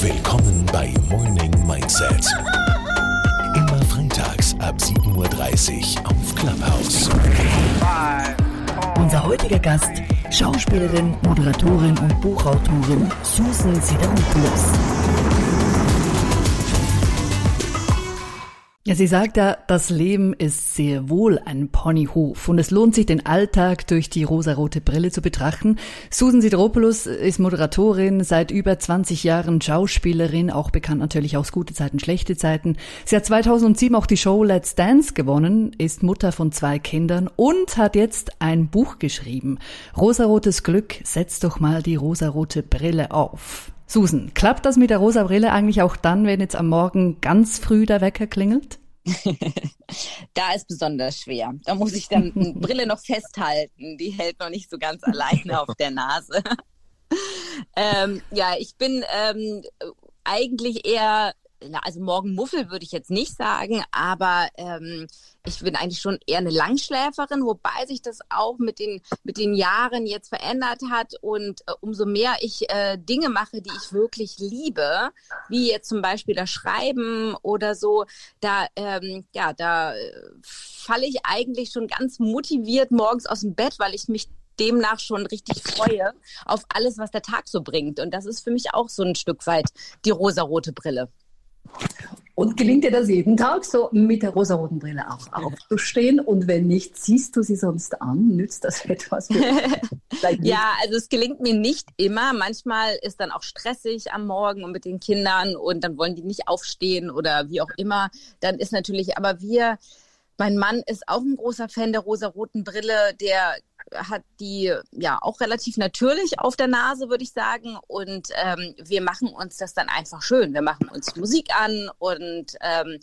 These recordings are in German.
Willkommen bei Morning Mindset. Immer freitags ab 7.30 Uhr auf Clubhouse. Unser heutiger Gast, Schauspielerin, Moderatorin und Buchautorin Susan Sideropoulos. Ja, sie sagt ja, das Leben ist sehr wohl ein Ponyhof und es lohnt sich, den Alltag durch die rosarote Brille zu betrachten. Susan Sidropoulos ist Moderatorin, seit über 20 Jahren Schauspielerin, auch bekannt natürlich aus gute Zeiten, schlechte Zeiten. Sie hat 2007 auch die Show Let's Dance gewonnen, ist Mutter von zwei Kindern und hat jetzt ein Buch geschrieben. Rosarotes Glück, setz doch mal die rosarote Brille auf. Susan, klappt das mit der rosa Brille eigentlich auch dann, wenn jetzt am Morgen ganz früh der Wecker klingelt? da ist besonders schwer. Da muss ich dann die Brille noch festhalten. Die hält noch nicht so ganz alleine auf der Nase. ähm, ja, ich bin ähm, eigentlich eher also morgen Muffel würde ich jetzt nicht sagen, aber ähm, ich bin eigentlich schon eher eine Langschläferin, wobei sich das auch mit den, mit den Jahren jetzt verändert hat. Und äh, umso mehr ich äh, Dinge mache, die ich wirklich liebe, wie jetzt zum Beispiel das Schreiben oder so, da, ähm, ja, da äh, falle ich eigentlich schon ganz motiviert morgens aus dem Bett, weil ich mich demnach schon richtig freue auf alles, was der Tag so bringt. Und das ist für mich auch so ein Stück weit die rosarote Brille. Und gelingt dir das jeden Tag, so mit der rosaroten Brille auch aufzustehen? Und wenn nicht, ziehst du sie sonst an? Nützt das etwas? ja, also es gelingt mir nicht immer. Manchmal ist dann auch stressig am Morgen und mit den Kindern und dann wollen die nicht aufstehen oder wie auch immer. Dann ist natürlich, aber wir, mein Mann ist auch ein großer Fan der rosaroten Brille. Der hat die ja auch relativ natürlich auf der Nase, würde ich sagen. Und ähm, wir machen uns das dann einfach schön. Wir machen uns Musik an und ähm,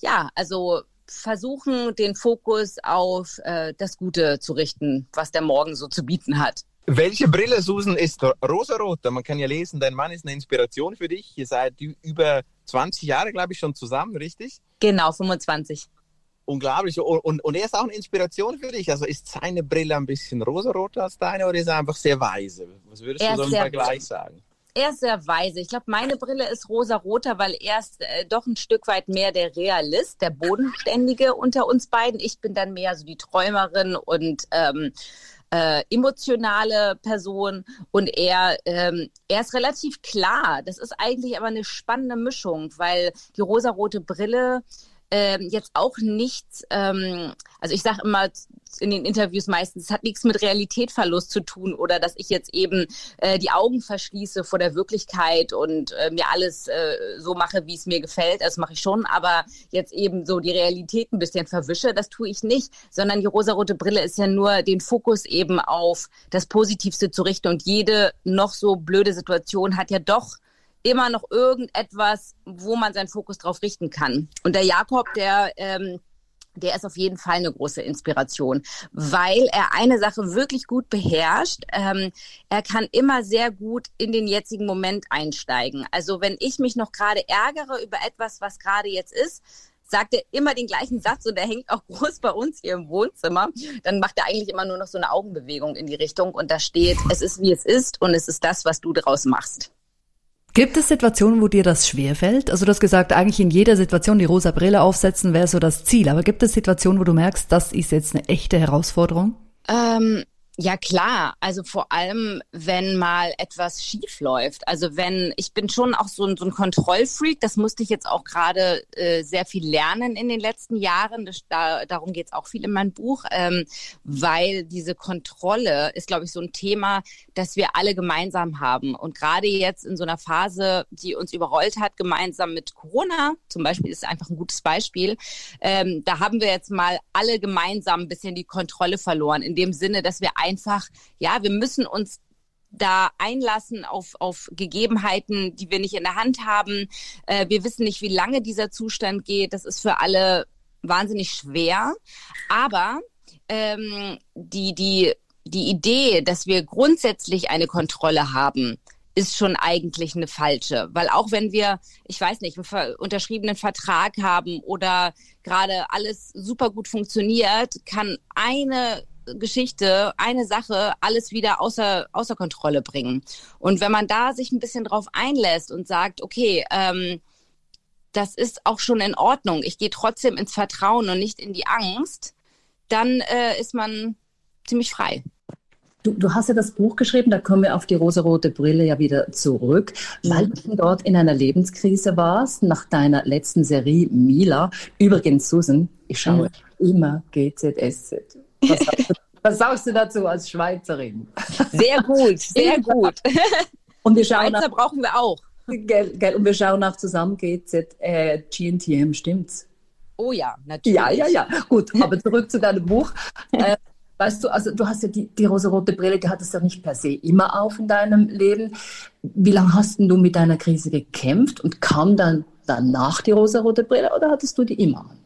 ja, also versuchen den Fokus auf äh, das Gute zu richten, was der Morgen so zu bieten hat. Welche Brille, Susan, ist rosarote? Man kann ja lesen, dein Mann ist eine Inspiration für dich. Ihr seid über 20 Jahre, glaube ich, schon zusammen, richtig? Genau, 25 unglaublich. Und, und, und, er ist auch eine Inspiration für dich. Also ist seine Brille ein bisschen rosaroter als deine oder ist er einfach sehr weise? Was würdest er du so im Vergleich sagen? Er ist sehr weise. Ich glaube, meine Brille ist rosaroter, weil er ist äh, doch ein Stück weit mehr der Realist, der Bodenständige unter uns beiden. Ich bin dann mehr so die Träumerin und ähm, äh, emotionale Person und er, ähm, er ist relativ klar. Das ist eigentlich aber eine spannende Mischung, weil die rosarote Brille ähm, jetzt auch nichts, ähm, also ich sage immer in den Interviews meistens, es hat nichts mit Realitätverlust zu tun oder dass ich jetzt eben äh, die Augen verschließe vor der Wirklichkeit und äh, mir alles äh, so mache, wie es mir gefällt. Das mache ich schon, aber jetzt eben so die Realität ein bisschen verwische, das tue ich nicht, sondern die rosarote Brille ist ja nur den Fokus eben auf das Positivste zu richten und jede noch so blöde Situation hat ja doch immer noch irgendetwas, wo man seinen Fokus drauf richten kann. Und der Jakob, der ähm, der ist auf jeden Fall eine große Inspiration, weil er eine Sache wirklich gut beherrscht. Ähm, er kann immer sehr gut in den jetzigen Moment einsteigen. Also wenn ich mich noch gerade ärgere über etwas, was gerade jetzt ist, sagt er immer den gleichen Satz und der hängt auch groß bei uns hier im Wohnzimmer. Dann macht er eigentlich immer nur noch so eine Augenbewegung in die Richtung und da steht, es ist wie es ist und es ist das, was du daraus machst. Gibt es Situationen, wo dir das schwerfällt? Also du hast gesagt, eigentlich in jeder Situation die rosa Brille aufsetzen wäre so das Ziel. Aber gibt es Situationen, wo du merkst, das ist jetzt eine echte Herausforderung? Ähm, ja klar, also vor allem, wenn mal etwas schief läuft. Also wenn, ich bin schon auch so ein, so ein Kontrollfreak, das musste ich jetzt auch gerade äh, sehr viel lernen in den letzten Jahren. Das, da, darum geht es auch viel in meinem Buch, ähm, weil diese Kontrolle ist, glaube ich, so ein Thema, das wir alle gemeinsam haben. Und gerade jetzt in so einer Phase, die uns überrollt hat, gemeinsam mit Corona, zum Beispiel ist einfach ein gutes Beispiel, ähm, da haben wir jetzt mal alle gemeinsam ein bisschen die Kontrolle verloren, in dem Sinne, dass wir einfach, ja, wir müssen uns da einlassen auf, auf Gegebenheiten, die wir nicht in der Hand haben. Äh, wir wissen nicht, wie lange dieser Zustand geht. Das ist für alle wahnsinnig schwer. Aber ähm, die, die, die Idee, dass wir grundsätzlich eine Kontrolle haben, ist schon eigentlich eine falsche. Weil auch wenn wir, ich weiß nicht, einen unterschriebenen Vertrag haben oder gerade alles super gut funktioniert, kann eine Geschichte, eine Sache, alles wieder außer, außer Kontrolle bringen. Und wenn man da sich ein bisschen drauf einlässt und sagt, okay, ähm, das ist auch schon in Ordnung, ich gehe trotzdem ins Vertrauen und nicht in die Angst, dann äh, ist man ziemlich frei. Du, du, hast ja das Buch geschrieben, da kommen wir auf die rosarote Brille ja wieder zurück, weil du dort in einer Lebenskrise warst, nach deiner letzten Serie Mila. Übrigens, Susan, ich schaue mhm. immer GZSZ. Was sagst, du, was sagst du dazu als Schweizerin? Sehr gut, sehr gut. Und wir schauen Schweizer nach, brauchen wir auch. Gell, gell, und wir schauen auch zusammen GZ, äh, GNTM, stimmt's? Oh ja, natürlich. Ja, ja, ja. Gut, aber zurück zu deinem Buch. Äh, weißt du, also du hast ja die, die rosarote Brille, die hattest ja nicht per se immer auf in deinem Leben. Wie lange hast du mit deiner Krise gekämpft und kam dann danach die rosarote Brille oder hattest du die immer an?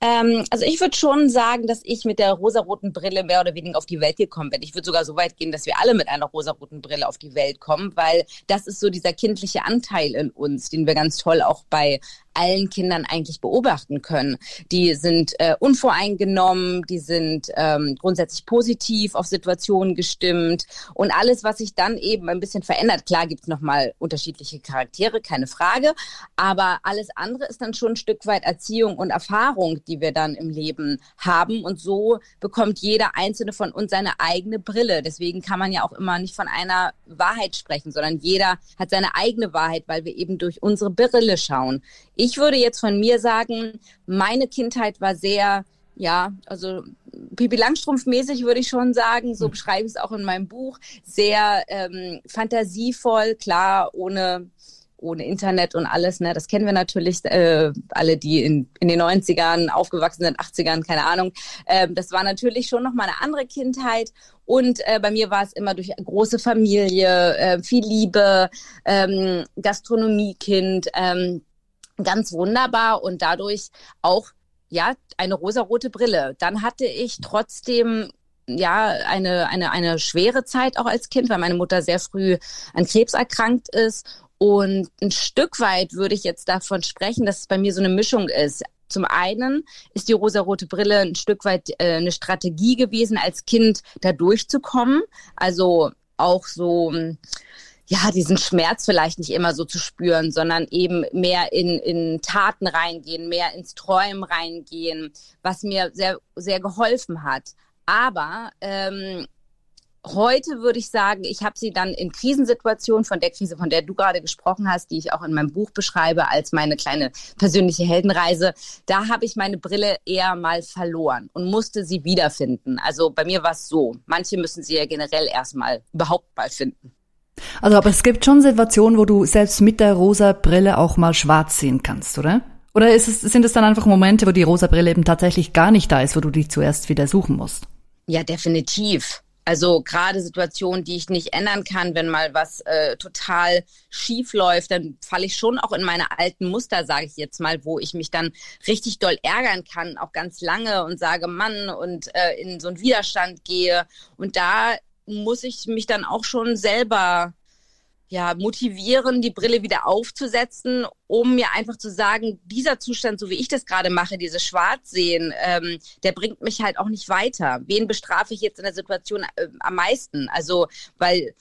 Ähm, also ich würde schon sagen, dass ich mit der rosaroten Brille mehr oder weniger auf die Welt gekommen bin. Ich würde sogar so weit gehen, dass wir alle mit einer rosaroten Brille auf die Welt kommen, weil das ist so dieser kindliche Anteil in uns, den wir ganz toll auch bei allen Kindern eigentlich beobachten können. Die sind äh, unvoreingenommen, die sind ähm, grundsätzlich positiv auf Situationen gestimmt und alles, was sich dann eben ein bisschen verändert. Klar gibt es nochmal unterschiedliche Charaktere, keine Frage, aber alles andere ist dann schon ein Stück weit Erziehung und Erfahrung, die wir dann im Leben haben und so bekommt jeder einzelne von uns seine eigene Brille. Deswegen kann man ja auch immer nicht von einer Wahrheit sprechen, sondern jeder hat seine eigene Wahrheit, weil wir eben durch unsere Brille schauen. Ich würde jetzt von mir sagen, meine Kindheit war sehr, ja, also Pipi Langstrumpf-mäßig würde ich schon sagen, so hm. beschreibe ich es auch in meinem Buch, sehr ähm, fantasievoll, klar, ohne ohne Internet und alles, ne, das kennen wir natürlich, äh, alle, die in, in den 90ern aufgewachsen sind, 80ern, keine Ahnung. Ähm, das war natürlich schon nochmal eine andere Kindheit. Und äh, bei mir war es immer durch große Familie, äh, viel Liebe, ähm, Gastronomiekind, ähm, ganz wunderbar und dadurch auch ja eine rosarote Brille. Dann hatte ich trotzdem ja eine eine eine schwere Zeit auch als Kind, weil meine Mutter sehr früh an Krebs erkrankt ist und ein Stück weit würde ich jetzt davon sprechen, dass es bei mir so eine Mischung ist. Zum einen ist die rosarote Brille ein Stück weit äh, eine Strategie gewesen, als Kind da durchzukommen. Also auch so ja, diesen Schmerz vielleicht nicht immer so zu spüren, sondern eben mehr in, in Taten reingehen, mehr ins Träumen reingehen, was mir sehr, sehr geholfen hat. Aber ähm, heute würde ich sagen, ich habe sie dann in Krisensituationen, von der Krise, von der du gerade gesprochen hast, die ich auch in meinem Buch beschreibe als meine kleine persönliche Heldenreise, da habe ich meine Brille eher mal verloren und musste sie wiederfinden. Also bei mir war es so. Manche müssen sie ja generell erstmal überhaupt mal finden. Also, aber es gibt schon Situationen, wo du selbst mit der rosa Brille auch mal schwarz sehen kannst, oder? Oder ist es, sind es dann einfach Momente, wo die rosa Brille eben tatsächlich gar nicht da ist, wo du die zuerst wieder suchen musst? Ja, definitiv. Also gerade Situationen, die ich nicht ändern kann, wenn mal was äh, total schief läuft, dann falle ich schon auch in meine alten Muster, sage ich jetzt mal, wo ich mich dann richtig doll ärgern kann, auch ganz lange und sage Mann und äh, in so einen Widerstand gehe. Und da muss ich mich dann auch schon selber ja, motivieren, die Brille wieder aufzusetzen, um mir einfach zu sagen, dieser Zustand, so wie ich das gerade mache, dieses Schwarzsehen, ähm, der bringt mich halt auch nicht weiter. Wen bestrafe ich jetzt in der Situation äh, am meisten? Also, weil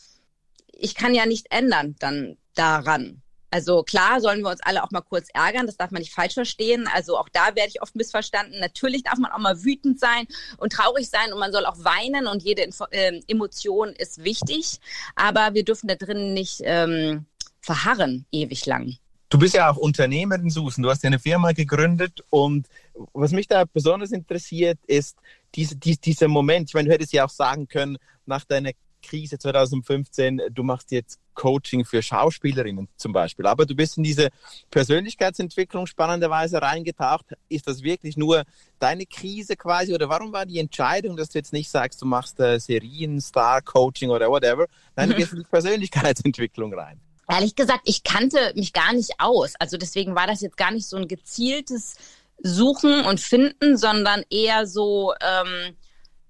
ich kann ja nicht ändern dann daran. Also klar sollen wir uns alle auch mal kurz ärgern, das darf man nicht falsch verstehen. Also auch da werde ich oft missverstanden. Natürlich darf man auch mal wütend sein und traurig sein und man soll auch weinen und jede Info äh, Emotion ist wichtig, aber wir dürfen da drin nicht ähm, verharren ewig lang. Du bist ja auch Unternehmerin, Susan. Du hast ja eine Firma gegründet und was mich da besonders interessiert, ist diese, diese, dieser Moment. Ich meine, du hättest ja auch sagen können, nach deiner Krise 2015, du machst jetzt Coaching für Schauspielerinnen zum Beispiel. Aber du bist in diese Persönlichkeitsentwicklung spannenderweise reingetaucht. Ist das wirklich nur deine Krise quasi oder warum war die Entscheidung, dass du jetzt nicht sagst, du machst äh, Serien, Star Coaching oder whatever? Nein, du gehst in die Persönlichkeitsentwicklung rein. Ehrlich gesagt, ich kannte mich gar nicht aus. Also deswegen war das jetzt gar nicht so ein gezieltes Suchen und Finden, sondern eher so ähm,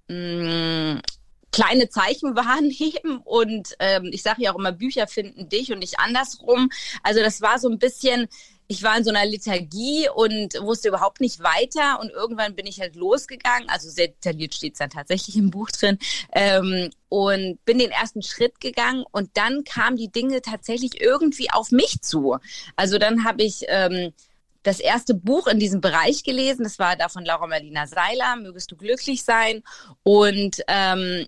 mh, kleine Zeichen wahrnehmen und ähm, ich sage ja auch immer, Bücher finden dich und nicht andersrum. Also das war so ein bisschen ich war in so einer Liturgie und wusste überhaupt nicht weiter und irgendwann bin ich halt losgegangen, also sehr detailliert steht es dann tatsächlich im Buch drin ähm, und bin den ersten Schritt gegangen und dann kamen die Dinge tatsächlich irgendwie auf mich zu. Also dann habe ich ähm, das erste Buch in diesem Bereich gelesen, das war da von Laura Marlina Seiler, Mögest du glücklich sein und ähm,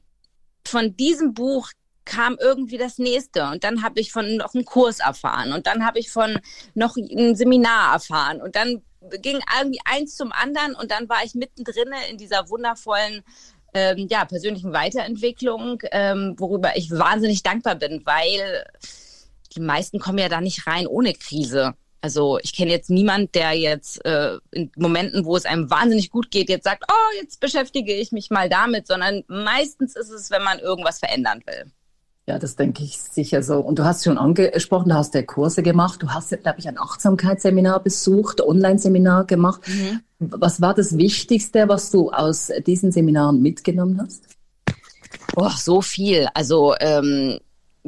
von diesem Buch kam irgendwie das nächste. Und dann habe ich von noch einem Kurs erfahren. Und dann habe ich von noch ein Seminar erfahren. Und dann ging irgendwie eins zum anderen. Und dann war ich mittendrin in dieser wundervollen ähm, ja, persönlichen Weiterentwicklung, ähm, worüber ich wahnsinnig dankbar bin, weil die meisten kommen ja da nicht rein ohne Krise. Also ich kenne jetzt niemand, der jetzt äh, in Momenten, wo es einem wahnsinnig gut geht, jetzt sagt, oh, jetzt beschäftige ich mich mal damit, sondern meistens ist es, wenn man irgendwas verändern will. Ja, das denke ich sicher so. Und du hast schon angesprochen, du hast ja Kurse gemacht. Du hast, glaube ich, ein Achtsamkeitsseminar besucht, Online-Seminar gemacht. Mhm. Was war das Wichtigste, was du aus diesen Seminaren mitgenommen hast? Oh, so viel. Also ähm,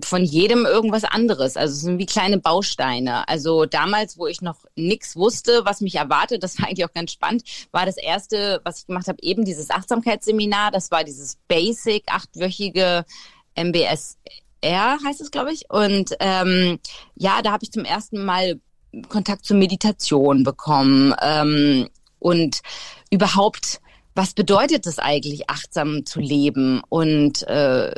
von jedem irgendwas anderes. Also es sind wie kleine Bausteine. Also damals, wo ich noch nichts wusste, was mich erwartet, das war eigentlich auch ganz spannend, war das erste, was ich gemacht habe, eben dieses Achtsamkeitsseminar. Das war dieses Basic achtwöchige MBSR heißt es, glaube ich. Und ähm, ja, da habe ich zum ersten Mal Kontakt zur Meditation bekommen ähm, und überhaupt, was bedeutet es eigentlich, achtsam zu leben und äh,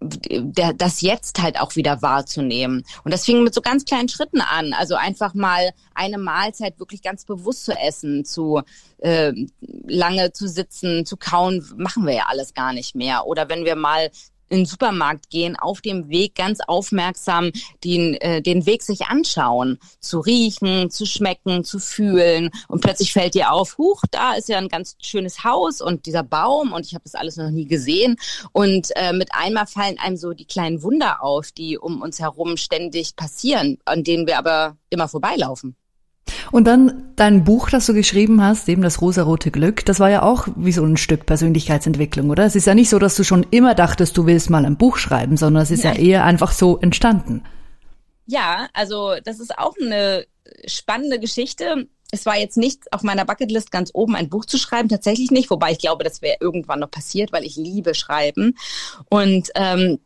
der, das jetzt halt auch wieder wahrzunehmen. Und das fing mit so ganz kleinen Schritten an. Also einfach mal eine Mahlzeit wirklich ganz bewusst zu essen, zu äh, lange zu sitzen, zu kauen, machen wir ja alles gar nicht mehr. Oder wenn wir mal in den Supermarkt gehen, auf dem Weg ganz aufmerksam den, äh, den Weg sich anschauen, zu riechen, zu schmecken, zu fühlen. Und plötzlich fällt dir auf, huch, da ist ja ein ganz schönes Haus und dieser Baum und ich habe das alles noch nie gesehen. Und äh, mit einmal fallen einem so die kleinen Wunder auf, die um uns herum ständig passieren, an denen wir aber immer vorbeilaufen. Und dann dein Buch, das du geschrieben hast, eben das rosarote Glück, das war ja auch wie so ein Stück Persönlichkeitsentwicklung, oder? Es ist ja nicht so, dass du schon immer dachtest, du willst mal ein Buch schreiben, sondern es ist ja, ja eher einfach so entstanden. Ja, also das ist auch eine spannende Geschichte. Es war jetzt nicht auf meiner Bucketlist ganz oben ein Buch zu schreiben, tatsächlich nicht, wobei ich glaube, das wäre irgendwann noch passiert, weil ich liebe Schreiben. Und ähm,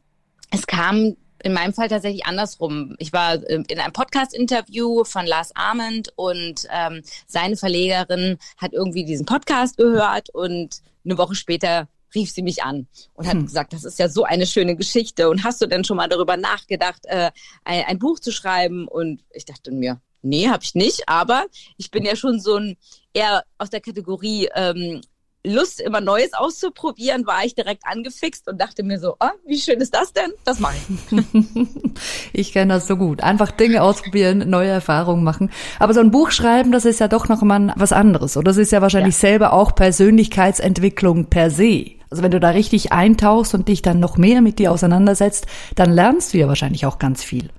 es kam in meinem Fall tatsächlich andersrum. Ich war ähm, in einem Podcast-Interview von Lars Arment und ähm, seine Verlegerin hat irgendwie diesen Podcast gehört und eine Woche später rief sie mich an und hat hm. gesagt, das ist ja so eine schöne Geschichte und hast du denn schon mal darüber nachgedacht, äh, ein, ein Buch zu schreiben? Und ich dachte mir, nee, habe ich nicht, aber ich bin ja schon so ein eher aus der Kategorie ähm, Lust, immer Neues auszuprobieren, war ich direkt angefixt und dachte mir so, ah, wie schön ist das denn? Das mache ich. ich kenne das so gut. Einfach Dinge ausprobieren, neue Erfahrungen machen. Aber so ein Buch schreiben, das ist ja doch noch mal was anderes. Oder das ist ja wahrscheinlich ja. selber auch Persönlichkeitsentwicklung per se. Also wenn du da richtig eintauchst und dich dann noch mehr mit dir auseinandersetzt, dann lernst du ja wahrscheinlich auch ganz viel.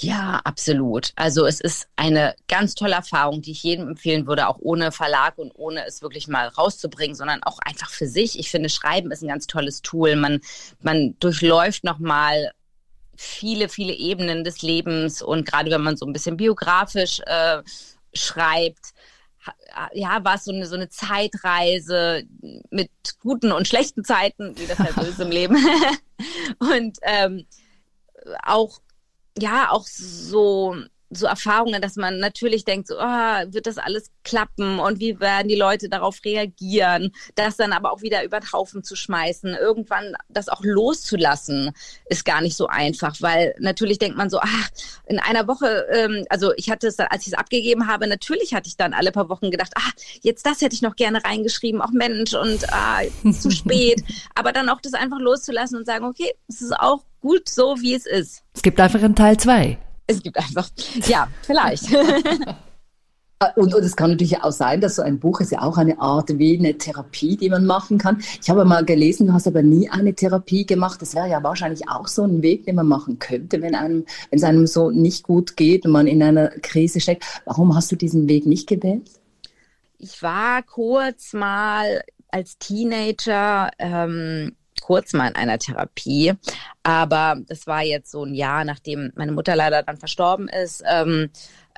Ja, absolut. Also es ist eine ganz tolle Erfahrung, die ich jedem empfehlen würde, auch ohne Verlag und ohne es wirklich mal rauszubringen, sondern auch einfach für sich. Ich finde, Schreiben ist ein ganz tolles Tool. Man, man durchläuft nochmal viele, viele Ebenen des Lebens und gerade wenn man so ein bisschen biografisch äh, schreibt, ja, war es so eine, so eine Zeitreise mit guten und schlechten Zeiten, wie das halt so ist im Leben. und ähm, auch ja auch so so Erfahrungen, dass man natürlich denkt, so, oh, wird das alles klappen und wie werden die Leute darauf reagieren, das dann aber auch wieder über den Haufen zu schmeißen, irgendwann das auch loszulassen, ist gar nicht so einfach, weil natürlich denkt man so, ach, in einer Woche, ähm, also ich hatte es dann, als ich es abgegeben habe, natürlich hatte ich dann alle paar Wochen gedacht, ah, jetzt das hätte ich noch gerne reingeschrieben, auch Mensch und ah, zu spät, aber dann auch das einfach loszulassen und sagen, okay, es ist auch gut so, wie es ist. Es gibt einfach einen Teil zwei. Es gibt einfach, ja, vielleicht. Und, und es kann natürlich auch sein, dass so ein Buch ist ja auch eine Art wie eine Therapie, die man machen kann. Ich habe mal gelesen, du hast aber nie eine Therapie gemacht. Das wäre ja wahrscheinlich auch so ein Weg, den man machen könnte, wenn einem, wenn es einem so nicht gut geht und man in einer Krise steckt. Warum hast du diesen Weg nicht gewählt? Ich war kurz mal als Teenager ähm, kurz mal in einer Therapie, aber das war jetzt so ein Jahr, nachdem meine Mutter leider dann verstorben ist. Ähm,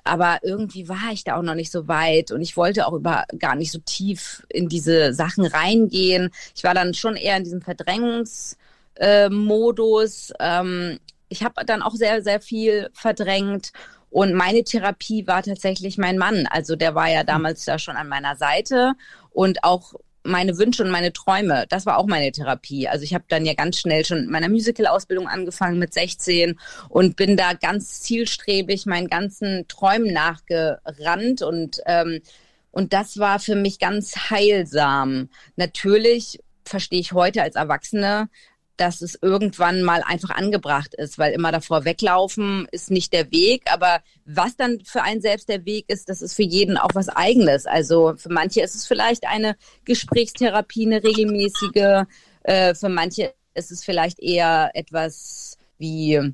aber irgendwie war ich da auch noch nicht so weit und ich wollte auch über gar nicht so tief in diese Sachen reingehen. Ich war dann schon eher in diesem Verdrängungsmodus. Äh, ähm, ich habe dann auch sehr, sehr viel verdrängt und meine Therapie war tatsächlich mein Mann. Also der war ja damals da schon an meiner Seite und auch meine Wünsche und meine Träume, das war auch meine Therapie. Also ich habe dann ja ganz schnell schon mit meiner Musical-Ausbildung angefangen mit 16 und bin da ganz zielstrebig meinen ganzen Träumen nachgerannt und ähm, und das war für mich ganz heilsam. Natürlich verstehe ich heute als Erwachsene, dass es irgendwann mal einfach angebracht ist, weil immer davor weglaufen ist nicht der Weg. Aber was dann für einen selbst der Weg ist, das ist für jeden auch was eigenes. Also für manche ist es vielleicht eine Gesprächstherapie, eine regelmäßige. Äh, für manche ist es vielleicht eher etwas wie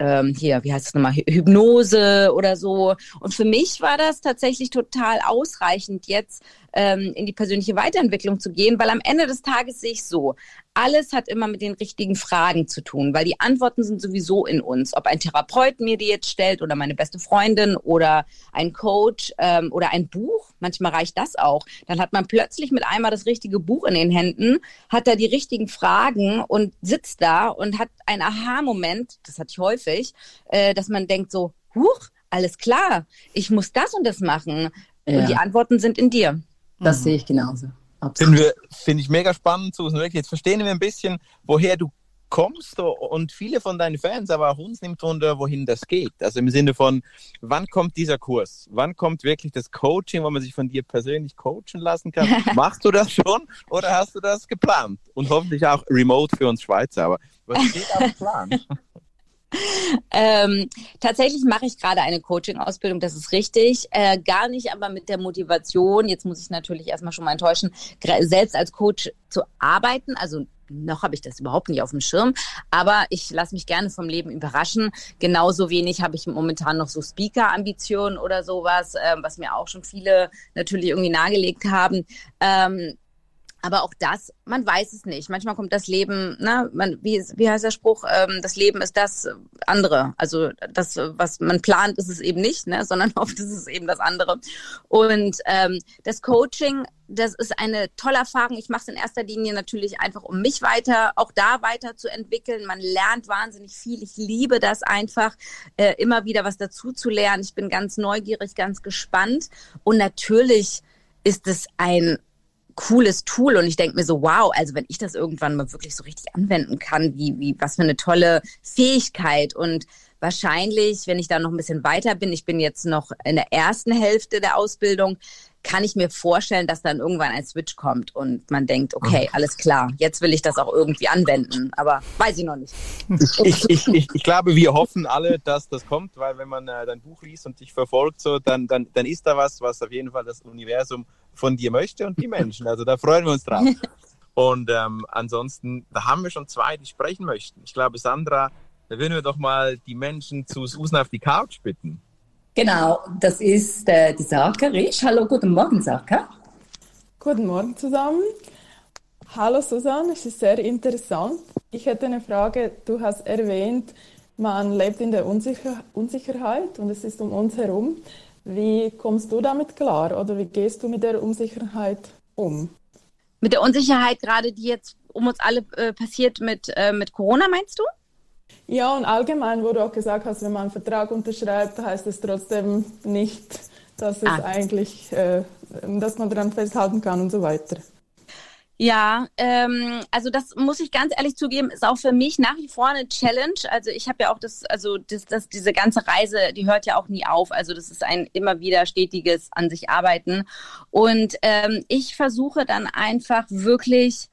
ähm, hier, wie heißt es nochmal, Hypnose oder so. Und für mich war das tatsächlich total ausreichend, jetzt ähm, in die persönliche Weiterentwicklung zu gehen, weil am Ende des Tages sehe ich so, alles hat immer mit den richtigen Fragen zu tun, weil die Antworten sind sowieso in uns. Ob ein Therapeut mir die jetzt stellt oder meine beste Freundin oder ein Coach ähm, oder ein Buch, manchmal reicht das auch. Dann hat man plötzlich mit einmal das richtige Buch in den Händen, hat da die richtigen Fragen und sitzt da und hat einen Aha-Moment, das hatte ich häufig, äh, dass man denkt so, huch, alles klar, ich muss das und das machen. Ja. Und die Antworten sind in dir. Das mhm. sehe ich genauso. Finde find ich mega spannend, Susan. Wirklich, jetzt verstehen wir ein bisschen, woher du kommst und viele von deinen Fans, aber auch uns nimmt wunder, wohin das geht. Also im Sinne von, wann kommt dieser Kurs? Wann kommt wirklich das Coaching, wo man sich von dir persönlich coachen lassen kann? Machst du das schon oder hast du das geplant? Und hoffentlich auch remote für uns Schweizer. Aber was steht auf dem Plan? ähm, tatsächlich mache ich gerade eine Coaching-Ausbildung, das ist richtig. Äh, gar nicht aber mit der Motivation, jetzt muss ich natürlich erstmal schon mal enttäuschen, selbst als Coach zu arbeiten. Also noch habe ich das überhaupt nicht auf dem Schirm, aber ich lasse mich gerne vom Leben überraschen. Genauso wenig habe ich momentan noch so Speaker-Ambitionen oder sowas, äh, was mir auch schon viele natürlich irgendwie nahegelegt haben. Ähm, aber auch das, man weiß es nicht. Manchmal kommt das Leben, ne, man, wie, wie heißt der Spruch, ähm, das Leben ist das andere. Also das, was man plant, ist es eben nicht, ne, sondern oft ist es eben das andere. Und ähm, das Coaching, das ist eine tolle Erfahrung. Ich mache es in erster Linie natürlich einfach, um mich weiter, auch da weiter zu entwickeln. Man lernt wahnsinnig viel. Ich liebe das einfach, äh, immer wieder was dazu zu lernen. Ich bin ganz neugierig, ganz gespannt. Und natürlich ist es ein cooles Tool und ich denke mir so, wow, also wenn ich das irgendwann mal wirklich so richtig anwenden kann, wie, wie, was für eine tolle Fähigkeit. Und wahrscheinlich, wenn ich da noch ein bisschen weiter bin, ich bin jetzt noch in der ersten Hälfte der Ausbildung, kann ich mir vorstellen, dass dann irgendwann ein Switch kommt und man denkt, okay, alles klar, jetzt will ich das auch irgendwie anwenden, aber weiß ich noch nicht. Ich, ich, ich, ich glaube, wir hoffen alle, dass das kommt, weil wenn man äh, dein Buch liest und dich verfolgt, so, dann, dann, dann ist da was, was auf jeden Fall das Universum von dir möchte und die Menschen. Also da freuen wir uns drauf. Und ähm, ansonsten, da haben wir schon zwei, die sprechen möchten. Ich glaube, Sandra, da würden wir doch mal die Menschen zu Susan auf die Couch bitten. Genau, das ist äh, die Sarka Risch. Hallo, guten Morgen, Sarka. Guten Morgen zusammen. Hallo Susan, es ist sehr interessant. Ich hätte eine Frage. Du hast erwähnt, man lebt in der Unsicher Unsicherheit und es ist um uns herum. Wie kommst du damit klar oder wie gehst du mit der Unsicherheit um? Mit der Unsicherheit gerade, die jetzt um uns alle äh, passiert mit, äh, mit Corona, meinst du? Ja, und allgemein, wo du auch gesagt hast, wenn man einen Vertrag unterschreibt, heißt es trotzdem nicht, dass es ah. eigentlich, äh, dass man daran festhalten kann und so weiter. Ja, ähm, also das muss ich ganz ehrlich zugeben, ist auch für mich nach wie vor eine Challenge. Also ich habe ja auch das, also das, das, diese ganze Reise, die hört ja auch nie auf. Also das ist ein immer wieder stetiges an sich arbeiten. Und ähm, ich versuche dann einfach wirklich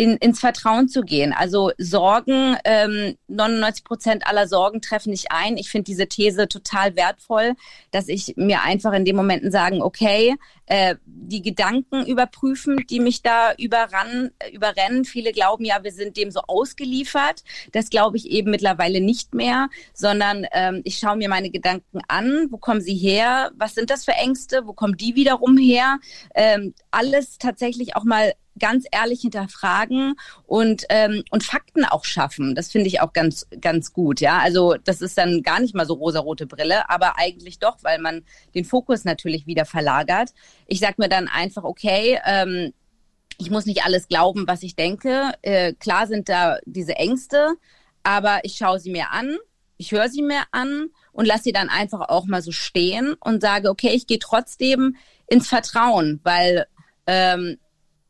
in, ins Vertrauen zu gehen. Also Sorgen, ähm, 99 Prozent aller Sorgen treffen nicht ein. Ich finde diese These total wertvoll, dass ich mir einfach in den Momenten sagen, okay, äh, die Gedanken überprüfen, die mich da überran, überrennen. Viele glauben ja, wir sind dem so ausgeliefert. Das glaube ich eben mittlerweile nicht mehr, sondern ähm, ich schaue mir meine Gedanken an. Wo kommen sie her? Was sind das für Ängste? Wo kommen die wiederum her? Ähm, alles tatsächlich auch mal ganz ehrlich hinterfragen und, ähm, und Fakten auch schaffen. Das finde ich auch ganz, ganz gut. Ja, also das ist dann gar nicht mal so rosarote Brille, aber eigentlich doch, weil man den Fokus natürlich wieder verlagert. Ich sag mir dann einfach, okay, ähm, ich muss nicht alles glauben, was ich denke. Äh, klar sind da diese Ängste, aber ich schaue sie mir an, ich höre sie mir an und lasse sie dann einfach auch mal so stehen und sage, okay, ich gehe trotzdem ins Vertrauen, weil ähm,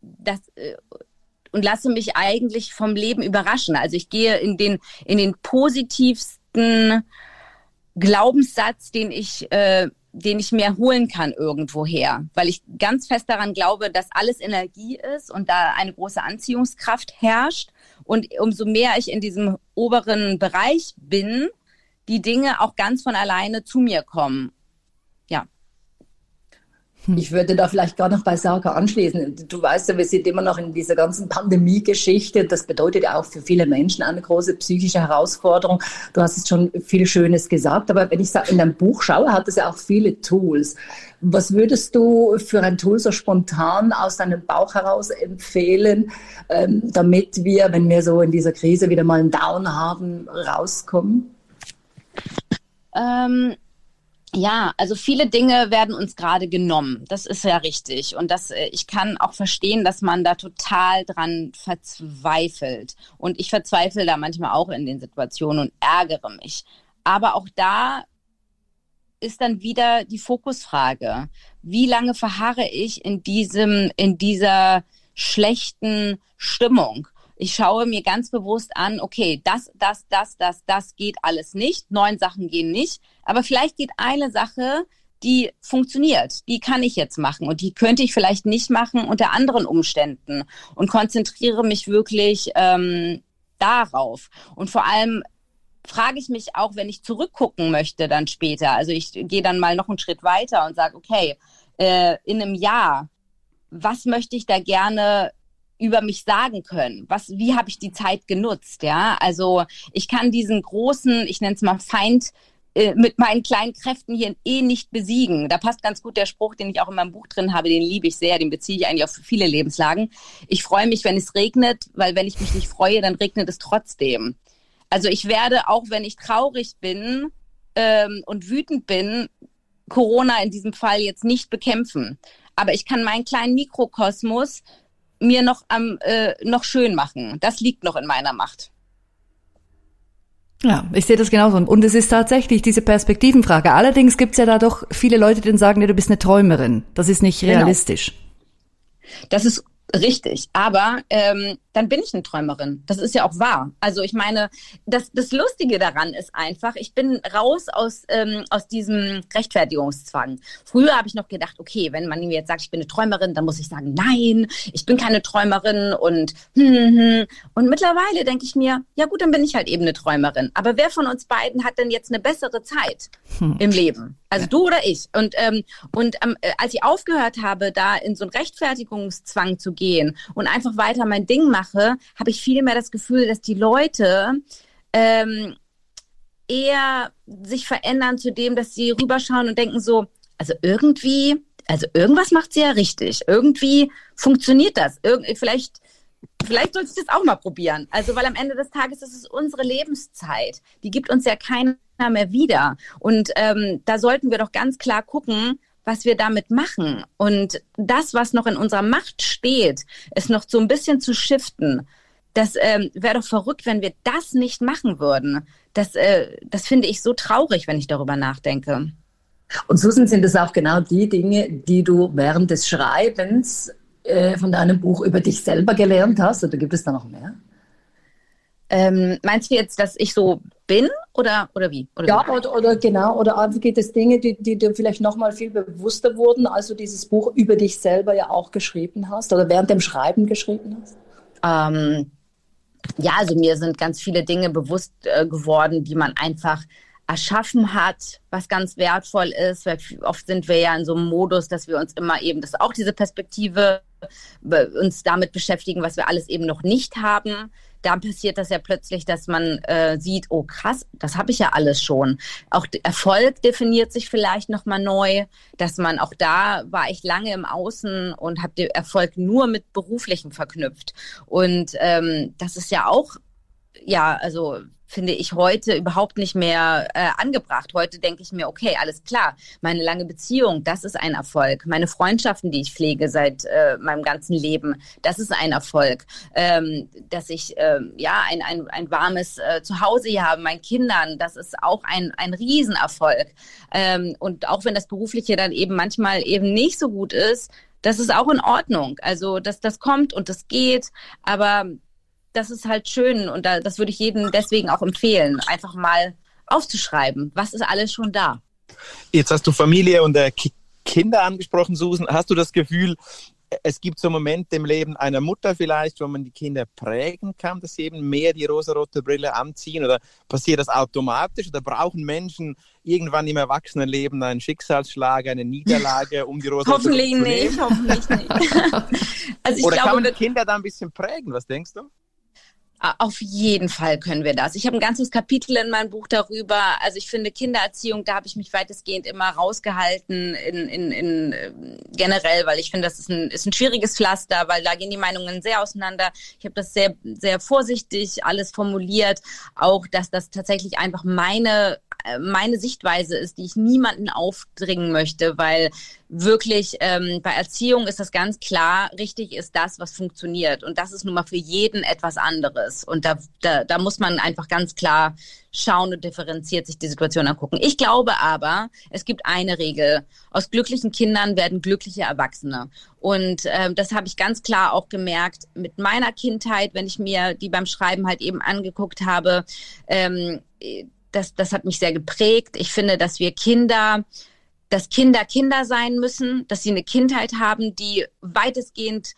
das äh, und lasse mich eigentlich vom Leben überraschen. Also ich gehe in den in den positivsten Glaubenssatz, den ich äh, den ich mir holen kann irgendwoher, weil ich ganz fest daran glaube, dass alles Energie ist und da eine große Anziehungskraft herrscht. Und umso mehr ich in diesem oberen Bereich bin, die Dinge auch ganz von alleine zu mir kommen. Hm. Ich würde da vielleicht gar noch bei Sarah anschließen. Du weißt ja, wir sind immer noch in dieser ganzen Pandemie-Geschichte. Das bedeutet ja auch für viele Menschen eine große psychische Herausforderung. Du hast es schon viel Schönes gesagt, aber wenn ich in deinem Buch schaue, hat es ja auch viele Tools. Was würdest du für ein Tool so spontan aus deinem Bauch heraus empfehlen, ähm, damit wir, wenn wir so in dieser Krise wieder mal einen Down haben, rauskommen? Ähm ja, also viele Dinge werden uns gerade genommen. Das ist ja richtig. Und das, äh, ich kann auch verstehen, dass man da total dran verzweifelt. Und ich verzweifle da manchmal auch in den Situationen und ärgere mich. Aber auch da ist dann wieder die Fokusfrage. Wie lange verharre ich in diesem, in dieser schlechten Stimmung? Ich schaue mir ganz bewusst an, okay, das, das, das, das, das geht alles nicht. Neun Sachen gehen nicht. Aber vielleicht geht eine Sache, die funktioniert, die kann ich jetzt machen und die könnte ich vielleicht nicht machen unter anderen Umständen und konzentriere mich wirklich ähm, darauf. Und vor allem frage ich mich auch, wenn ich zurückgucken möchte dann später, also ich gehe dann mal noch einen Schritt weiter und sage, okay, äh, in einem Jahr, was möchte ich da gerne über mich sagen können. Was, wie habe ich die Zeit genutzt? Ja, also ich kann diesen großen, ich nenne es mal Feind äh, mit meinen kleinen Kräften hier eh nicht besiegen. Da passt ganz gut der Spruch, den ich auch in meinem Buch drin habe, den liebe ich sehr, den beziehe ich eigentlich auf viele Lebenslagen. Ich freue mich, wenn es regnet, weil wenn ich mich nicht freue, dann regnet es trotzdem. Also ich werde, auch wenn ich traurig bin ähm, und wütend bin, Corona in diesem Fall jetzt nicht bekämpfen. Aber ich kann meinen kleinen Mikrokosmos mir noch am äh, noch schön machen. Das liegt noch in meiner Macht. Ja, ich sehe das genauso. Und es ist tatsächlich diese Perspektivenfrage. Allerdings gibt es ja da doch viele Leute, die sagen, ja, du bist eine Träumerin. Das ist nicht genau. realistisch. Genau. Das ist Richtig, aber ähm, dann bin ich eine Träumerin. Das ist ja auch wahr. Also ich meine, das, das Lustige daran ist einfach, ich bin raus aus, ähm, aus diesem Rechtfertigungszwang. Früher habe ich noch gedacht, okay, wenn man mir jetzt sagt, ich bin eine Träumerin, dann muss ich sagen, nein, ich bin keine Träumerin und hm, hm. hm. und mittlerweile denke ich mir, ja gut, dann bin ich halt eben eine Träumerin. Aber wer von uns beiden hat denn jetzt eine bessere Zeit hm. im Leben? Also du oder ich. Und, ähm, und ähm, als ich aufgehört habe, da in so einen Rechtfertigungszwang zu gehen und einfach weiter mein Ding mache, habe ich viel mehr das Gefühl, dass die Leute ähm, eher sich verändern zu dem, dass sie rüberschauen und denken so, also irgendwie, also irgendwas macht sie ja richtig. Irgendwie funktioniert das. Irg vielleicht Vielleicht sollte ich das auch mal probieren. Also, weil am Ende des Tages ist es unsere Lebenszeit. Die gibt uns ja keiner mehr wieder. Und ähm, da sollten wir doch ganz klar gucken, was wir damit machen. Und das, was noch in unserer Macht steht, ist noch so ein bisschen zu shiften. Das ähm, wäre doch verrückt, wenn wir das nicht machen würden. Das, äh, das finde ich so traurig, wenn ich darüber nachdenke. Und Susan, sind es auch genau die Dinge, die du während des Schreibens äh, von deinem Buch über dich selber gelernt hast? Oder gibt es da noch mehr? Ähm, meinst du jetzt, dass ich so bin oder, oder wie? Oder ja, wie? Oder, oder genau. Oder einfach gibt es Dinge, die, die dir vielleicht nochmal viel bewusster wurden, als du dieses Buch über dich selber ja auch geschrieben hast oder während dem Schreiben geschrieben hast? Ähm, ja, also mir sind ganz viele Dinge bewusst äh, geworden, die man einfach erschaffen hat, was ganz wertvoll ist, weil oft sind wir ja in so einem Modus, dass wir uns immer eben, das auch diese Perspektive uns damit beschäftigen, was wir alles eben noch nicht haben. Da passiert das ja plötzlich, dass man äh, sieht, oh krass, das habe ich ja alles schon. Auch Erfolg definiert sich vielleicht nochmal neu, dass man auch da war ich lange im Außen und habe den Erfolg nur mit beruflichem verknüpft. Und ähm, das ist ja auch ja, also finde ich heute überhaupt nicht mehr äh, angebracht. Heute denke ich mir, okay, alles klar, meine lange Beziehung, das ist ein Erfolg. Meine Freundschaften, die ich pflege seit äh, meinem ganzen Leben, das ist ein Erfolg. Ähm, dass ich äh, ja ein, ein, ein warmes äh, Zuhause hier habe, meinen Kindern, das ist auch ein, ein Riesenerfolg. Ähm, und auch wenn das Berufliche dann eben manchmal eben nicht so gut ist, das ist auch in Ordnung. Also, dass das kommt und das geht, aber das ist halt schön und da, das würde ich jedem deswegen auch empfehlen, einfach mal aufzuschreiben, was ist alles schon da. Jetzt hast du Familie und äh, Kinder angesprochen, Susan. Hast du das Gefühl, es gibt so Momente im Leben einer Mutter vielleicht, wo man die Kinder prägen kann, dass sie eben mehr die rosarote Brille anziehen? Oder passiert das automatisch? Oder brauchen Menschen irgendwann im Erwachsenenleben einen Schicksalsschlag, eine Niederlage, um die rosarote Brille zu nehmen? Hoffentlich nicht, hoffentlich nicht. also Oder glaube, kann man die Kinder da ein bisschen prägen? Was denkst du? Auf jeden Fall können wir das. Ich habe ein ganzes Kapitel in meinem Buch darüber. Also ich finde Kindererziehung, da habe ich mich weitestgehend immer rausgehalten in, in, in äh, generell, weil ich finde, das ist ein, ist ein schwieriges Pflaster, weil da gehen die Meinungen sehr auseinander. Ich habe das sehr, sehr vorsichtig alles formuliert, auch dass das tatsächlich einfach meine meine Sichtweise ist, die ich niemanden aufdringen möchte, weil wirklich ähm, bei Erziehung ist das ganz klar, richtig ist das, was funktioniert. Und das ist nun mal für jeden etwas anderes. Und da, da, da muss man einfach ganz klar schauen und differenziert sich die Situation angucken. Ich glaube aber, es gibt eine Regel. Aus glücklichen Kindern werden glückliche Erwachsene. Und ähm, das habe ich ganz klar auch gemerkt mit meiner Kindheit, wenn ich mir die beim Schreiben halt eben angeguckt habe. Ähm, das, das hat mich sehr geprägt. Ich finde, dass wir Kinder, dass Kinder Kinder sein müssen, dass sie eine Kindheit haben, die weitestgehend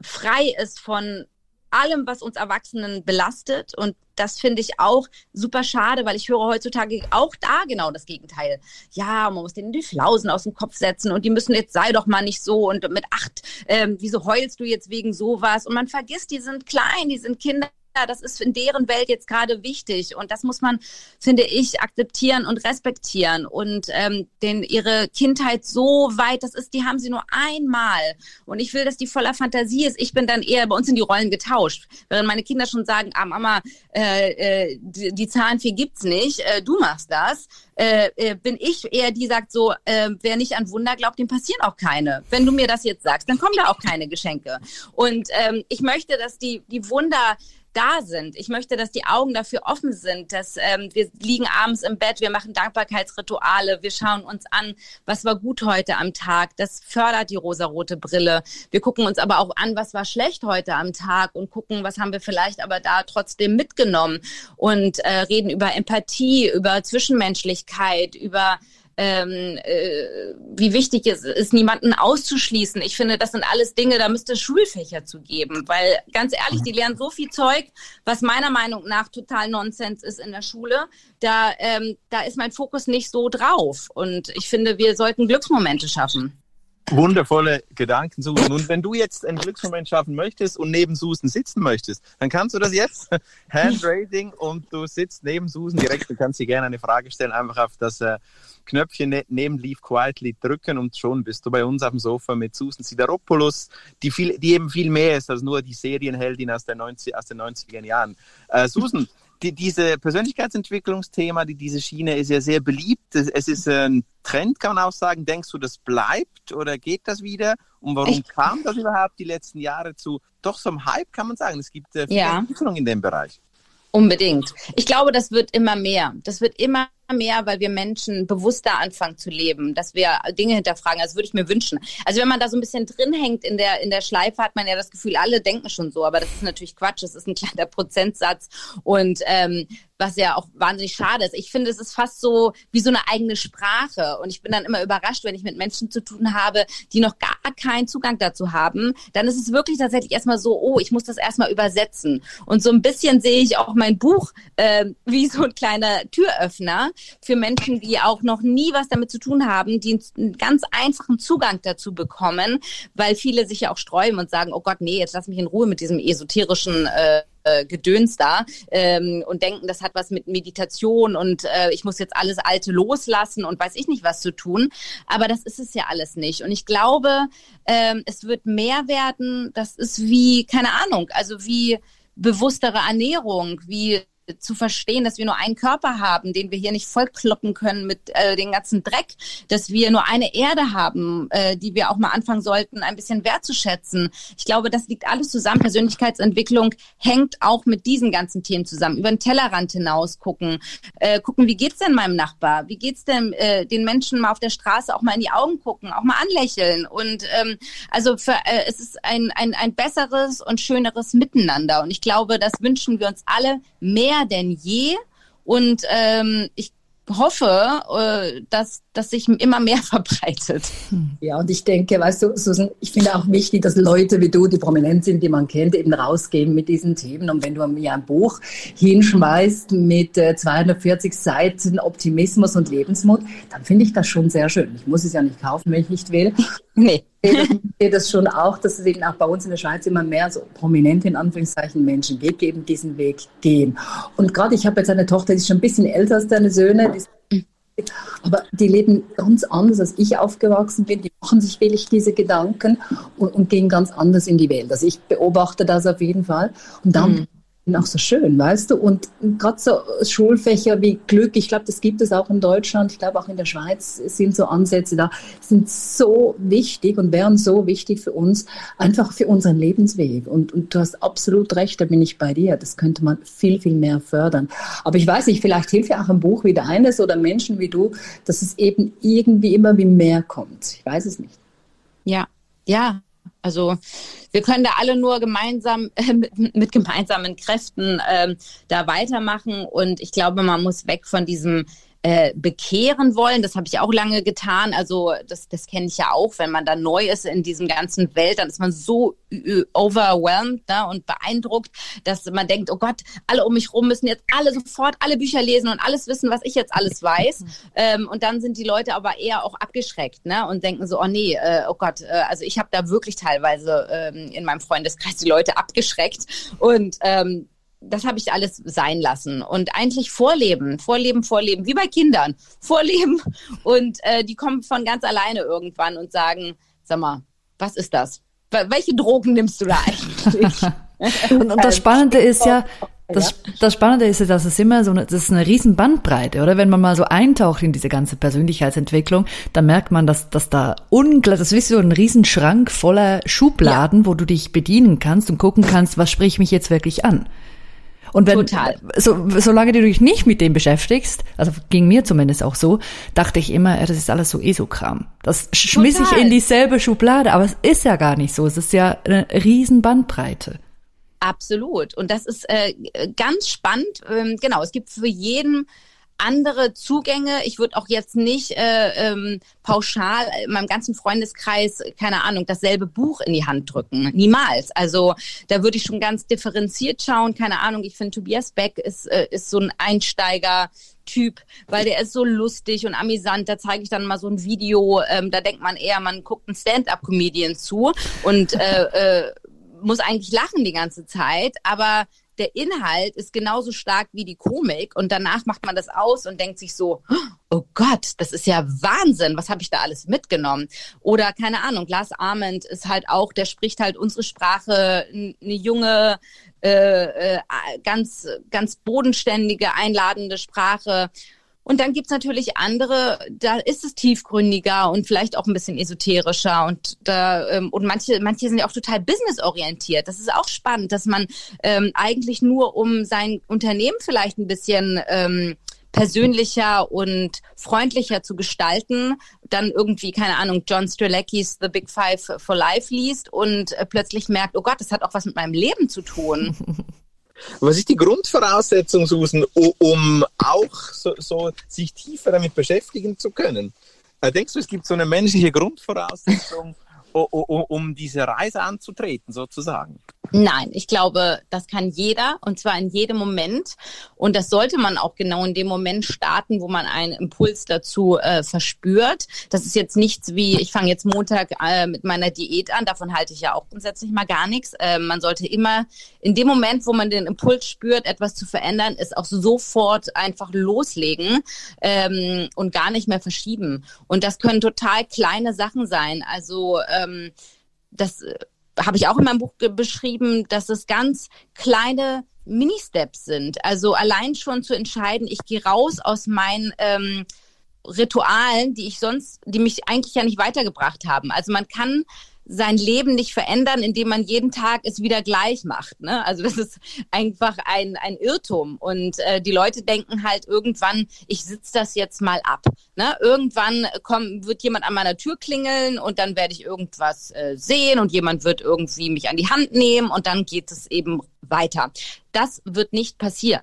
frei ist von allem, was uns Erwachsenen belastet. Und das finde ich auch super schade, weil ich höre heutzutage auch da genau das Gegenteil. Ja, man muss denen die Flausen aus dem Kopf setzen und die müssen jetzt sei doch mal nicht so und mit acht, ähm, wieso heulst du jetzt wegen sowas? Und man vergisst, die sind klein, die sind Kinder das ist in deren Welt jetzt gerade wichtig. Und das muss man, finde ich, akzeptieren und respektieren. Und ähm, den, ihre Kindheit so weit, das ist, die haben sie nur einmal. Und ich will, dass die voller Fantasie ist. Ich bin dann eher, bei uns sind die Rollen getauscht. Während meine Kinder schon sagen, ah Mama, äh, äh, die, die Zahnfee gibt's nicht, äh, du machst das. Äh, äh, bin ich eher die sagt so, äh, wer nicht an Wunder glaubt, dem passieren auch keine. Wenn du mir das jetzt sagst, dann kommen da auch keine Geschenke. Und ähm, ich möchte, dass die, die Wunder da sind. Ich möchte, dass die Augen dafür offen sind, dass ähm, wir liegen abends im Bett, wir machen Dankbarkeitsrituale, wir schauen uns an, was war gut heute am Tag. Das fördert die rosarote Brille. Wir gucken uns aber auch an, was war schlecht heute am Tag und gucken, was haben wir vielleicht aber da trotzdem mitgenommen und äh, reden über Empathie, über Zwischenmenschlichkeit, über ähm, äh, wie wichtig es ist, niemanden auszuschließen. Ich finde, das sind alles Dinge, da müsste es Schulfächer zu geben, weil ganz ehrlich, die lernen so viel Zeug, was meiner Meinung nach total Nonsens ist in der Schule. Da, ähm, da ist mein Fokus nicht so drauf. Und ich finde, wir sollten Glücksmomente schaffen. Wundervolle Gedanken, Susan. Und wenn du jetzt einen Glücksmoment schaffen möchtest und neben Susan sitzen möchtest, dann kannst du das jetzt. Handraising und du sitzt neben Susan direkt. Du kannst dir gerne eine Frage stellen, einfach auf das äh, Knöpfchen ne neben Leave Quietly drücken und schon bist du bei uns auf dem Sofa mit Susan Sideropoulos, die, viel, die eben viel mehr ist als nur die Serienheldin aus, der 90, aus den 90er Jahren. Äh, Susan, die, diese Persönlichkeitsentwicklungsthema, die, diese Schiene ist ja sehr beliebt. Es, es, ist ein Trend, kann man auch sagen. Denkst du, das bleibt oder geht das wieder? Und warum ich kam das überhaupt die letzten Jahre zu doch so einem Hype, kann man sagen? Es gibt äh, viele ja. Entwicklungen in dem Bereich. Unbedingt. Ich glaube, das wird immer mehr. Das wird immer mehr, weil wir Menschen bewusster anfangen zu leben, dass wir Dinge hinterfragen. Das würde ich mir wünschen. Also wenn man da so ein bisschen drin hängt in der, in der Schleife, hat man ja das Gefühl, alle denken schon so, aber das ist natürlich Quatsch. Das ist ein kleiner Prozentsatz. Und ähm, was ja auch wahnsinnig schade ist. Ich finde, es ist fast so wie so eine eigene Sprache. Und ich bin dann immer überrascht, wenn ich mit Menschen zu tun habe, die noch gar keinen Zugang dazu haben. Dann ist es wirklich tatsächlich erstmal so, oh, ich muss das erstmal übersetzen. Und so ein bisschen sehe ich auch mein Buch äh, wie so ein kleiner Türöffner für Menschen, die auch noch nie was damit zu tun haben, die einen ganz einfachen Zugang dazu bekommen, weil viele sich ja auch sträuben und sagen, oh Gott, nee, jetzt lass mich in Ruhe mit diesem esoterischen äh, äh, Gedöns da ähm, und denken, das hat was mit Meditation und äh, ich muss jetzt alles Alte loslassen und weiß ich nicht was zu tun. Aber das ist es ja alles nicht. Und ich glaube, ähm, es wird mehr werden. Das ist wie, keine Ahnung, also wie bewusstere Ernährung, wie zu verstehen, dass wir nur einen Körper haben, den wir hier nicht vollkloppen können mit äh, den ganzen Dreck, dass wir nur eine Erde haben, äh, die wir auch mal anfangen sollten, ein bisschen wertzuschätzen. Ich glaube, das liegt alles zusammen. Persönlichkeitsentwicklung hängt auch mit diesen ganzen Themen zusammen. Über den Tellerrand hinaus gucken, äh, gucken, wie geht's denn meinem Nachbar? Wie geht's denn äh, den Menschen mal auf der Straße auch mal in die Augen gucken, auch mal anlächeln? Und ähm, also für, äh, es ist ein, ein, ein besseres und schöneres Miteinander. Und ich glaube, das wünschen wir uns alle mehr mehr denn je. Und ähm, ich hoffe, äh, dass das sich immer mehr verbreitet. Ja, und ich denke, weißt du, Susan, ich finde auch wichtig, dass Leute wie du, die prominent sind, die man kennt, eben rausgehen mit diesen Themen. Und wenn du mir ein Buch hinschmeißt mit äh, 240 Seiten Optimismus und Lebensmut, dann finde ich das schon sehr schön. Ich muss es ja nicht kaufen, wenn ich nicht will. Nee. Ich sehe das schon auch, dass es eben auch bei uns in der Schweiz immer mehr so prominente, in Anführungszeichen, Menschen gibt, die eben diesen Weg gehen. Und gerade ich habe jetzt eine Tochter, die ist schon ein bisschen älter als deine Söhne, die aber die leben ganz anders, als ich aufgewachsen bin. Die machen sich wirklich diese Gedanken und, und gehen ganz anders in die Welt. Also ich beobachte das auf jeden Fall. Und dann mhm auch so schön, weißt du? Und gerade so Schulfächer wie Glück, ich glaube, das gibt es auch in Deutschland, ich glaube auch in der Schweiz sind so Ansätze da, sind so wichtig und wären so wichtig für uns, einfach für unseren Lebensweg. Und, und du hast absolut recht, da bin ich bei dir. Das könnte man viel, viel mehr fördern. Aber ich weiß nicht, vielleicht hilft ja auch ein Buch wie deines oder Menschen wie du, dass es eben irgendwie immer wie mehr kommt. Ich weiß es nicht. Ja, ja, also wir können da alle nur gemeinsam äh, mit, mit, gemeinsamen Kräften äh, da weitermachen. Und ich glaube, man muss weg von diesem äh, bekehren wollen. Das habe ich auch lange getan. Also das, das kenne ich ja auch. Wenn man da neu ist in diesem ganzen Welt, dann ist man so overwhelmed ne, und beeindruckt, dass man denkt, oh Gott, alle um mich rum müssen jetzt alle sofort alle Bücher lesen und alles wissen, was ich jetzt alles weiß. ähm, und dann sind die Leute aber eher auch abgeschreckt ne, und denken so, oh nee, äh, oh Gott, äh, also ich habe da wirklich teilweise ähm, in meinem Freundeskreis die Leute abgeschreckt. Und ähm, das habe ich alles sein lassen und eigentlich vorleben, vorleben, vorleben, wie bei Kindern, vorleben und äh, die kommen von ganz alleine irgendwann und sagen, sag mal, was ist das? Welche Drogen nimmst du da eigentlich? und, und, das Spannende ist ja, das, das Spannende ist ja, dass es immer so eine, das ist eine riesen Bandbreite, oder? Wenn man mal so eintaucht in diese ganze Persönlichkeitsentwicklung, dann merkt man, dass, dass da unglaublich, das ist wie so ein Riesenschrank voller Schubladen, ja. wo du dich bedienen kannst und gucken kannst, was spricht mich jetzt wirklich an. Und wenn, Total. So, solange du dich nicht mit dem beschäftigst, also ging mir zumindest auch so, dachte ich immer, das ist alles so ESO-Kram. Das schmiss Total. ich in dieselbe Schublade, aber es ist ja gar nicht so. Es ist ja eine riesen Bandbreite. Absolut. Und das ist äh, ganz spannend. Ähm, genau, es gibt für jeden andere Zugänge. Ich würde auch jetzt nicht äh, ähm, pauschal in meinem ganzen Freundeskreis, keine Ahnung, dasselbe Buch in die Hand drücken. Niemals. Also da würde ich schon ganz differenziert schauen. Keine Ahnung, ich finde Tobias Beck ist, äh, ist so ein Einsteiger. Typ, weil der ist so lustig und amüsant. Da zeige ich dann mal so ein Video. Ähm, da denkt man eher, man guckt einen Stand-up-Comedian zu und äh, äh, muss eigentlich lachen die ganze Zeit. Aber der Inhalt ist genauso stark wie die Komik und danach macht man das aus und denkt sich so, oh Gott, das ist ja Wahnsinn, was habe ich da alles mitgenommen? Oder keine Ahnung, Lars Arment ist halt auch, der spricht halt unsere Sprache, eine junge, äh, äh, ganz, ganz bodenständige, einladende Sprache. Und dann gibt's natürlich andere, da ist es tiefgründiger und vielleicht auch ein bisschen esoterischer. Und da, ähm, und manche, manche sind ja auch total businessorientiert. Das ist auch spannend, dass man ähm, eigentlich nur um sein Unternehmen vielleicht ein bisschen ähm, persönlicher und freundlicher zu gestalten, dann irgendwie, keine Ahnung, John Strelacky's The Big Five for Life liest und äh, plötzlich merkt, oh Gott, das hat auch was mit meinem Leben zu tun. Was ist die Grundvoraussetzung, Susan, um auch so, so sich tiefer damit beschäftigen zu können? Äh, denkst du, es gibt so eine menschliche Grundvoraussetzung, um diese Reise anzutreten, sozusagen? Nein, ich glaube, das kann jeder und zwar in jedem Moment. Und das sollte man auch genau in dem Moment starten, wo man einen Impuls dazu äh, verspürt. Das ist jetzt nichts wie, ich fange jetzt Montag äh, mit meiner Diät an. Davon halte ich ja auch grundsätzlich mal gar nichts. Äh, man sollte immer in dem Moment, wo man den Impuls spürt, etwas zu verändern, es auch sofort einfach loslegen ähm, und gar nicht mehr verschieben. Und das können total kleine Sachen sein. Also ähm, das habe ich auch in meinem Buch beschrieben, dass es ganz kleine Mini-Steps sind. Also allein schon zu entscheiden, ich gehe raus aus meinen ähm, Ritualen, die ich sonst, die mich eigentlich ja nicht weitergebracht haben. Also man kann sein Leben nicht verändern, indem man jeden Tag es wieder gleich macht. Ne? Also das ist einfach ein, ein Irrtum. Und äh, die Leute denken halt irgendwann, ich sitze das jetzt mal ab. Ne? Irgendwann komm, wird jemand an meiner Tür klingeln und dann werde ich irgendwas äh, sehen und jemand wird irgendwie mich an die Hand nehmen und dann geht es eben weiter. Das wird nicht passieren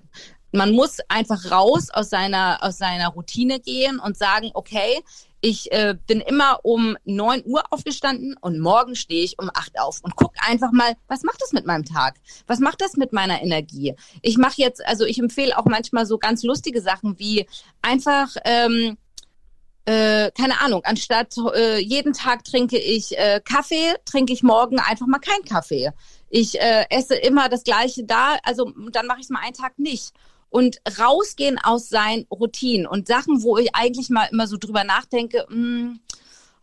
man muss einfach raus aus seiner, aus seiner Routine gehen und sagen, okay, ich äh, bin immer um neun Uhr aufgestanden und morgen stehe ich um acht auf und guck einfach mal, was macht das mit meinem Tag? Was macht das mit meiner Energie? Ich mache jetzt, also ich empfehle auch manchmal so ganz lustige Sachen wie einfach ähm, äh, keine Ahnung, anstatt äh, jeden Tag trinke ich äh, Kaffee, trinke ich morgen einfach mal keinen Kaffee. Ich äh, esse immer das gleiche da, also dann mache ich es mal einen Tag nicht und rausgehen aus seinen Routinen und Sachen, wo ich eigentlich mal immer so drüber nachdenke, mh, hm,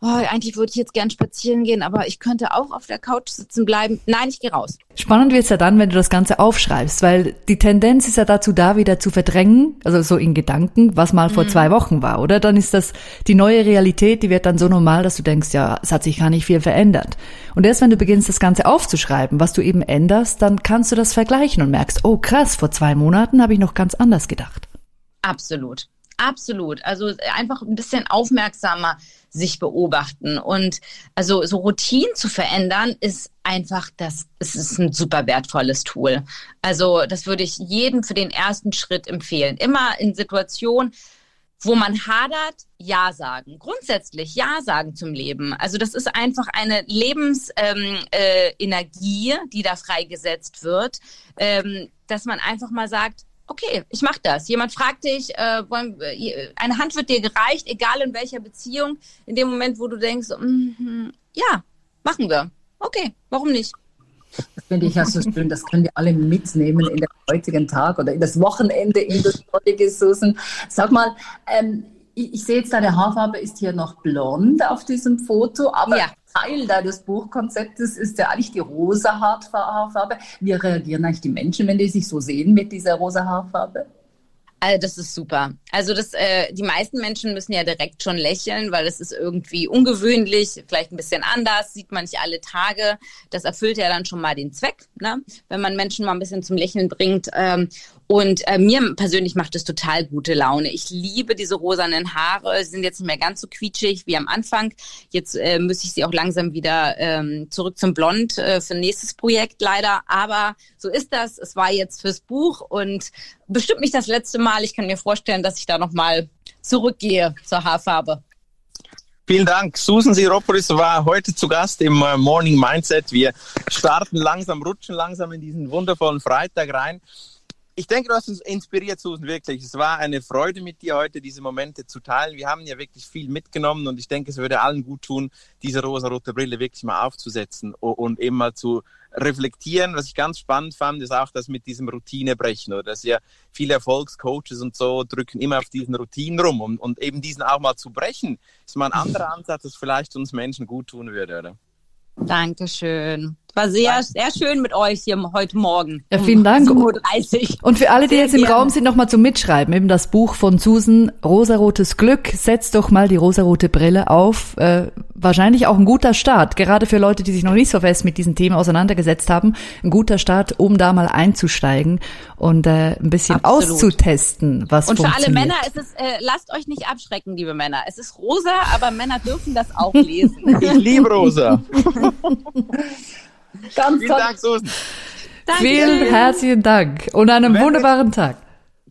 oh, eigentlich würde ich jetzt gern spazieren gehen, aber ich könnte auch auf der Couch sitzen bleiben. Nein, ich gehe raus. Spannend wird's ja dann, wenn du das Ganze aufschreibst, weil die Tendenz ist ja dazu da, wieder zu verdrängen, also so in Gedanken, was mal mhm. vor zwei Wochen war, oder? Dann ist das die neue Realität, die wird dann so normal, dass du denkst, ja, es hat sich gar nicht viel verändert. Und erst wenn du beginnst, das Ganze aufzuschreiben, was du eben änderst, dann kannst du das vergleichen und merkst, oh krass, vor zwei Monaten habe ich noch ganz anders gedacht. Absolut. Absolut. Also einfach ein bisschen aufmerksamer sich beobachten. Und also so Routinen zu verändern, ist einfach das, es ist ein super wertvolles Tool. Also das würde ich jedem für den ersten Schritt empfehlen. Immer in Situationen, wo man hadert, Ja sagen. Grundsätzlich Ja sagen zum Leben. Also das ist einfach eine Lebensenergie, ähm, äh, die da freigesetzt wird, ähm, dass man einfach mal sagt, okay, ich mache das. Jemand fragt dich, äh, wollen, äh, eine Hand wird dir gereicht, egal in welcher Beziehung, in dem Moment, wo du denkst, mm, ja, machen wir. Okay, warum nicht? Das finde ich ja so schön. Das können wir alle mitnehmen in den heutigen Tag oder in das Wochenende in das heutige Susan. Sag mal, ähm, ich, ich, sehe jetzt, deine Haarfarbe ist hier noch blond auf diesem Foto, aber ja. Teil deines Buchkonzeptes ist ja eigentlich die rosa Haarfarbe. Wie reagieren eigentlich die Menschen, wenn die sich so sehen mit dieser rosa Haarfarbe? Also das ist super. Also das, äh, die meisten Menschen müssen ja direkt schon lächeln, weil es ist irgendwie ungewöhnlich, vielleicht ein bisschen anders, sieht man nicht alle Tage. Das erfüllt ja dann schon mal den Zweck, ne? wenn man Menschen mal ein bisschen zum Lächeln bringt. Ähm, und äh, mir persönlich macht es total gute Laune. Ich liebe diese rosanen Haare. Sie sind jetzt nicht mehr ganz so quietschig wie am Anfang. Jetzt äh, muss ich sie auch langsam wieder ähm, zurück zum Blond äh, für nächstes Projekt leider. Aber so ist das. Es war jetzt fürs Buch und bestimmt nicht das letzte Mal. Ich kann mir vorstellen, dass ich da nochmal zurückgehe zur Haarfarbe. Vielen Dank. Susan Siropolis war heute zu Gast im äh, Morning Mindset. Wir starten langsam, rutschen langsam in diesen wundervollen Freitag rein ich denke, du hast uns inspiriert, Susan, wirklich. Es war eine Freude mit dir heute, diese Momente zu teilen. Wir haben ja wirklich viel mitgenommen und ich denke, es würde allen gut tun, diese rosa-rote Brille wirklich mal aufzusetzen und eben mal zu reflektieren. Was ich ganz spannend fand, ist auch das mit diesem Routinebrechen oder dass ja viele Erfolgscoaches und so drücken immer auf diesen Routinen rum und, und eben diesen auch mal zu brechen, ist mal ein anderer Ansatz, das vielleicht uns Menschen gut tun würde, oder? Dankeschön. War sehr, sehr schön mit euch hier heute Morgen. Ja, vielen Dank. Um Und für alle, die sehr jetzt im. Raum sind, nochmal zum Mitschreiben. Eben das Buch von Susan, Rosarotes Glück. Setzt doch mal die rosarote Brille auf. Äh, wahrscheinlich auch ein guter Start. Gerade für Leute, die sich noch nicht so fest mit diesem Thema auseinandergesetzt haben. Ein guter Start, um da mal einzusteigen und äh, ein bisschen Absolut. auszutesten, was Und für alle Männer ist es, äh, lasst euch nicht abschrecken, liebe Männer. Es ist rosa, aber Männer dürfen das auch lesen. ich liebe rosa. Ganz Vielen Dank, Susan. Danke. Vielen herzlichen Dank und einen Wenn wunderbaren Tag.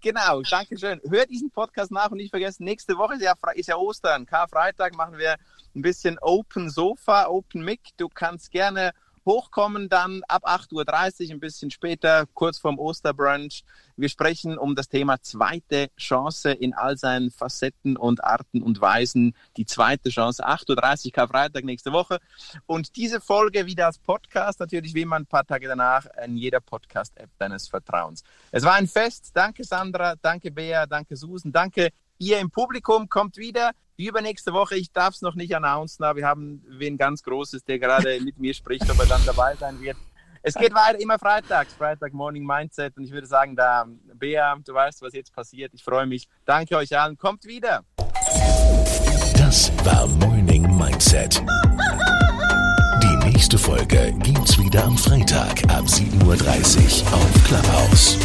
Genau, danke schön. Hört diesen Podcast nach und nicht vergessen, nächste Woche ist ja, ist ja Ostern. Karfreitag machen wir ein bisschen Open Sofa, Open Mic. Du kannst gerne hochkommen dann ab 8.30 Uhr, ein bisschen später, kurz vorm Osterbrunch. Wir sprechen um das Thema zweite Chance in all seinen Facetten und Arten und Weisen. Die zweite Chance, 8.30 Uhr, Karfreitag nächste Woche. Und diese Folge wieder als Podcast, natürlich wie immer ein paar Tage danach in jeder Podcast-App deines Vertrauens. Es war ein Fest. Danke Sandra, danke Bea, danke Susan, danke ihr im Publikum. Kommt wieder übernächste Woche, ich darf es noch nicht announcen, aber wir haben wen ganz Großes, der gerade mit mir spricht, ob er dann dabei sein wird. Es geht weiter immer freitags, Freitag Morning Mindset und ich würde sagen, da, Bea, du weißt, was jetzt passiert. Ich freue mich. Danke euch allen. Kommt wieder. Das war Morning Mindset. Die nächste Folge gibt's wieder am Freitag ab 7.30 Uhr auf Clubhouse.